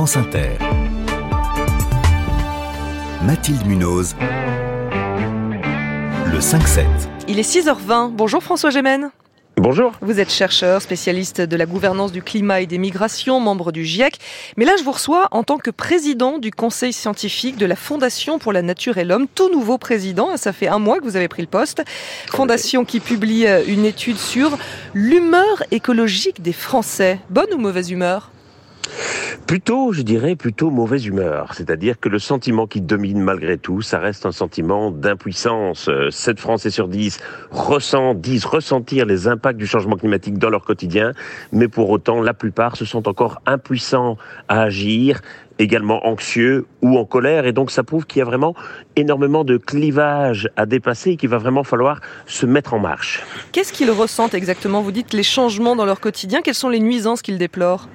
France Inter. Mathilde Munoz. Le 5-7. Il est 6h20. Bonjour François Gémen. Bonjour. Vous êtes chercheur, spécialiste de la gouvernance du climat et des migrations, membre du GIEC. Mais là, je vous reçois en tant que président du conseil scientifique de la Fondation pour la nature et l'homme, tout nouveau président. Ça fait un mois que vous avez pris le poste. Fondation qui publie euh, une étude sur l'humeur écologique des Français. Bonne ou mauvaise humeur? Plutôt, je dirais, plutôt mauvaise humeur. C'est-à-dire que le sentiment qui domine malgré tout, ça reste un sentiment d'impuissance. 7 euh, Français sur 10 ressentent, disent ressentir les impacts du changement climatique dans leur quotidien, mais pour autant, la plupart se sentent encore impuissants à agir également anxieux ou en colère. Et donc, ça prouve qu'il y a vraiment énormément de clivages à dépasser et qu'il va vraiment falloir se mettre en marche. Qu'est-ce qu'ils ressentent exactement? Vous dites les changements dans leur quotidien. Quelles sont les nuisances qu'ils déplorent?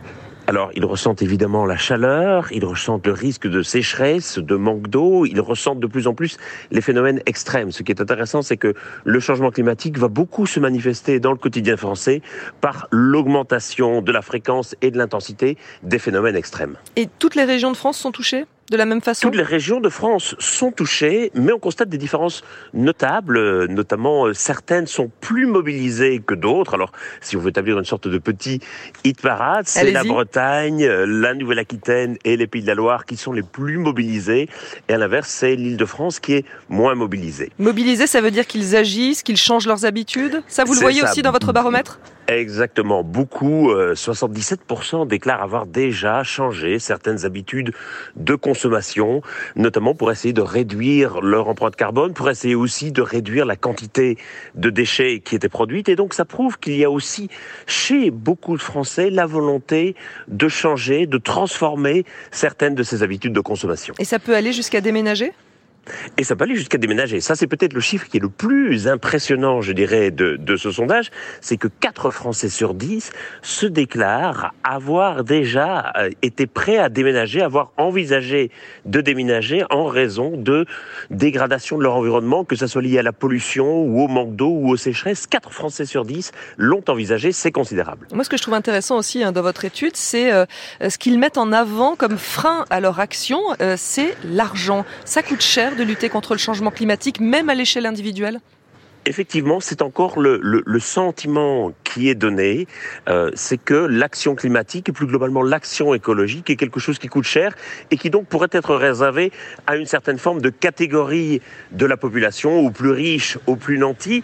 Alors, ils ressentent évidemment la chaleur, ils ressentent le risque de sécheresse, de manque d'eau, ils ressentent de plus en plus les phénomènes extrêmes. Ce qui est intéressant, c'est que le changement climatique va beaucoup se manifester dans le quotidien français par l'augmentation de la fréquence et de l'intensité des phénomènes extrêmes. Et toutes les régions de France sont touchées? De la même façon Toutes les régions de France sont touchées, mais on constate des différences notables, notamment euh, certaines sont plus mobilisées que d'autres. Alors, si on veut établir une sorte de petit hit parade, c'est la Bretagne, euh, la Nouvelle-Aquitaine et les Pays de la Loire qui sont les plus mobilisés, et à l'inverse, c'est l'Île-de-France qui est moins mobilisée. Mobilisés, ça veut dire qu'ils agissent, qu'ils changent leurs habitudes? Ça, vous le voyez aussi dans votre baromètre? Exactement. Beaucoup, 77% euh, déclarent avoir déjà changé certaines habitudes de consommation, notamment pour essayer de réduire leur empreinte carbone, pour essayer aussi de réduire la quantité de déchets qui étaient produites. Et donc, ça prouve qu'il y a aussi chez beaucoup de Français la volonté de changer, de transformer certaines de ces habitudes de consommation. Et ça peut aller jusqu'à déménager? Et ça peut aller jusqu'à déménager. Ça, c'est peut-être le chiffre qui est le plus impressionnant, je dirais, de, ce sondage. C'est que 4 Français sur 10 se déclarent avoir déjà euh, été prêts à déménager, avoir envisagé de déménager en raison de dégradation de leur environnement, que ça soit lié à la pollution ou au manque d'eau ou aux sécheresses. 4 Français sur 10 l'ont envisagé, c'est considérable. Moi, ce que je trouve intéressant aussi hein, dans votre étude, c'est euh, ce qu'ils mettent en avant comme frein à leur action, euh, c'est l'argent. Ça coûte cher de lutter contre le changement climatique, même à l'échelle individuelle Effectivement, c'est encore le, sentiment qui est donné, euh, c'est que l'action climatique et plus globalement l'action écologique est quelque chose qui coûte cher et qui donc pourrait être réservé à une certaine forme de catégorie de la population, aux plus riches, aux plus nantis,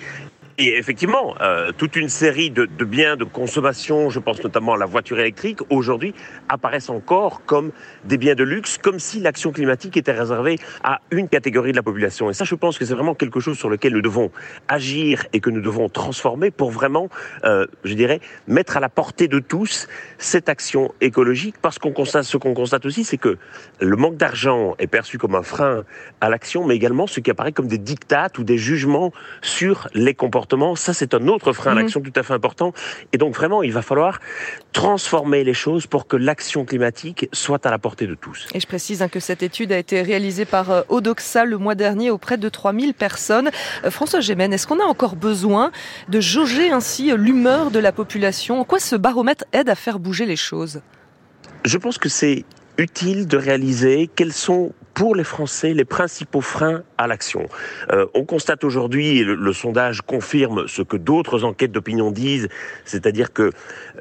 et effectivement, euh, toute une série de, biens de consommation, je pense notamment à la voiture électrique, aujourd'hui apparaissent encore comme des biens de luxe, comme si l'action climatique était réservée à une catégorie de la population. Et ça, je pense que c'est vraiment quelque chose sur lequel nous devons agir et que nous devons transformer pour vraiment, euh, je dirais, mettre à la portée de tous cette action écologique. Parce qu'on constate, ce qu'on constate aussi, c'est que le manque d'argent est perçu comme un frein à l'action, mais également ce qui apparaît comme des dictates ou des jugements sur les comportements ça, c'est un autre frein à mhm. l'action tout à fait important. Et donc, vraiment, il va falloir transformer les choses pour que l'action climatique soit à la portée de tous. Et je précise hein, que cette étude a été réalisée par euh, Odoxa le mois dernier auprès de 3000 personnes. Euh, François Gémen, est-ce qu'on a encore besoin de jauger ainsi euh, l'humeur de la population? En quoi ce baromètre aide à faire bouger les choses? Je pense que c'est utile de réaliser quels sont pour les Français les principaux freins à l'action. Euh, on constate aujourd'hui, le, le, sondage confirme ce que d'autres enquêtes d'opinion disent, c'est-à-dire que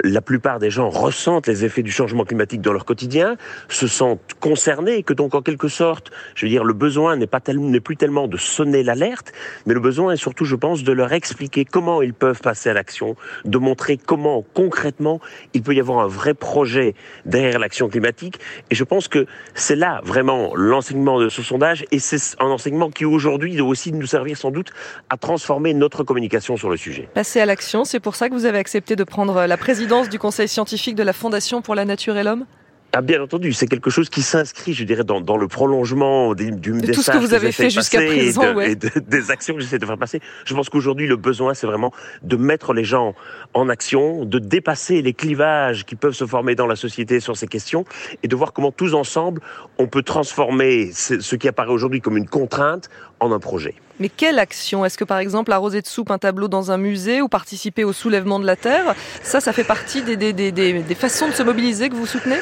la plupart des gens ressentent les effets du changement climatique dans leur quotidien, se sentent concernés, et que donc en quelque sorte, je veux dire, le besoin n'est pas n'est plus tellement de sonner l'alerte, mais le besoin est surtout, je pense, de leur expliquer comment ils peuvent passer à l'action, de montrer comment concrètement il peut y avoir un vrai projet derrière l'action climatique. Et je pense que c'est là vraiment l'enseignement de ce sondage et c'est un enseignement qui aujourd'hui doit aussi nous servir sans doute à transformer notre communication sur le sujet. Passer à l'action, c'est pour ça que vous avez accepté de prendre la présidence du conseil scientifique de la Fondation pour la nature et l'homme? Ah, bien entendu, c'est quelque chose qui s'inscrit, je dirais, dans, dans le prolongement des, du de tout ce que vous avez fait jusqu'à présent, et, des actions que j'essaie de faire passer. Je pense qu'aujourd'hui, le besoin, c'est vraiment de mettre les gens en action, de dépasser les clivages qui peuvent se former dans la société sur ces questions, et de voir comment tous ensemble, on peut transformer ce qui apparaît aujourd'hui comme une contrainte en un projet. Mais quelle action? Est-ce que par exemple arroser de soupe un tableau dans un musée ou participer au soulèvement de la Terre? Ça, ça fait partie des, des, des, des façons de se mobiliser que vous soutenez?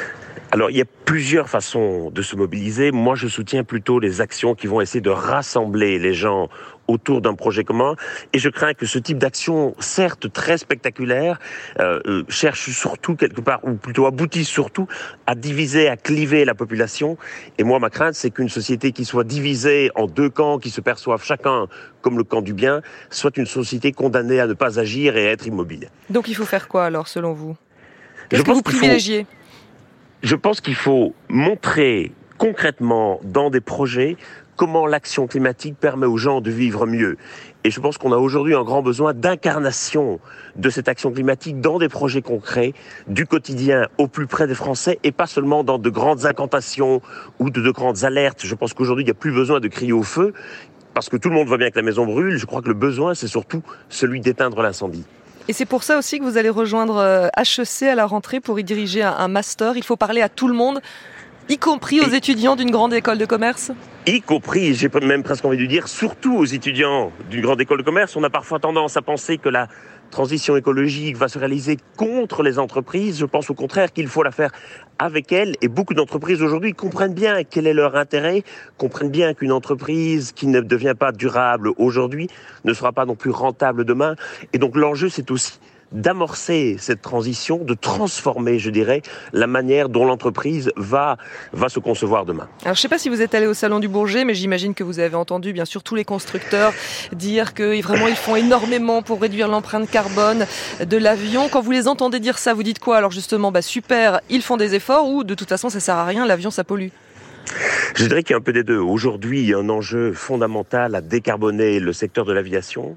Alors, il y a plusieurs façons de se mobiliser. Moi, je soutiens plutôt les actions qui vont essayer de rassembler les gens autour d'un projet commun. Et je crains que ce type d'action, certes très spectaculaire, euh, euh, cherche surtout quelque part, ou plutôt aboutisse surtout à diviser, à cliver la population. Et moi, ma crainte, c'est qu'une société qui soit divisée en deux camps, qui se perçoivent chacun comme le camp du bien, soit une société condamnée à ne pas agir et à être immobile. Donc il faut faire quoi alors, selon vous? Qu'est-ce que vous privilégiez? Je pense qu'il faut montrer concrètement dans des projets comment l'action climatique permet aux gens de vivre mieux. Et je pense qu'on a aujourd'hui un grand besoin d'incarnation de cette action climatique dans des projets concrets, du quotidien au plus près des Français, et pas seulement dans de grandes incantations ou de, de grandes alertes. Je pense qu'aujourd'hui, il n'y a plus besoin de crier au feu, parce que tout le monde voit bien que la maison brûle. Je crois que le besoin, c'est surtout celui d'éteindre l'incendie. Et c'est pour ça aussi que vous allez rejoindre HEC euh, à la rentrée pour y diriger un master. Il faut parler à tout le monde, y compris aux étudiants d'une grande école de commerce y compris, j'ai même presque envie de dire, surtout aux étudiants d'une grande école de commerce. On a parfois tendance à penser que la transition écologique va se réaliser contre les entreprises. Je pense au contraire qu'il faut la faire avec elles. Et beaucoup d'entreprises aujourd'hui comprennent bien quel est leur intérêt, comprennent bien qu'une entreprise qui ne devient pas durable aujourd'hui ne sera pas non plus rentable demain. Et donc l'enjeu, c'est aussi d'amorcer cette transition, de transformer, je dirais, la manière dont l'entreprise va, va se concevoir demain. Alors, je ne sais pas si vous êtes allé au Salon du Bourget, mais j'imagine que vous avez entendu, bien sûr, tous les constructeurs dire que vraiment, ils font énormément pour réduire l'empreinte carbone de l'avion. Quand vous les entendez dire ça, vous dites quoi? Alors, justement, bah, super, ils font des efforts ou de toute façon, ça sert à rien, l'avion, ça pollue? Je dirais qu'il y a un peu des deux. Aujourd'hui, il y a un enjeu fondamental à décarboner le secteur de l'aviation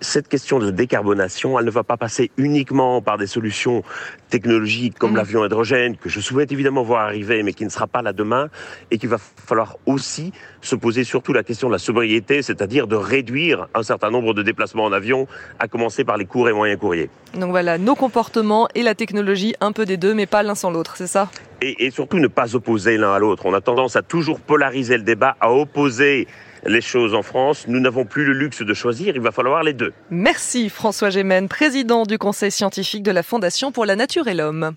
cette question de décarbonation, elle ne va pas passer uniquement par des solutions technologiques comme mm. l'avion hydrogène, que je souhaite évidemment voir arriver, mais qui ne sera pas là demain, et qu'il va falloir aussi se poser surtout la question de la sobriété, c'est-à-dire de réduire un certain nombre de déplacements en avion, à commencer par les courts et moyens courriers. Donc voilà, nos comportements et la technologie, un peu des deux, mais pas l'un sans l'autre, c'est ça? Et, et surtout ne pas opposer l'un à l'autre. On a tendance à toujours polariser le débat, à opposer les choses en France. Nous n'avons plus le luxe de choisir, il va falloir les deux. Merci François Gémen, président du conseil scientifique de la Fondation pour la Nature et l'Homme.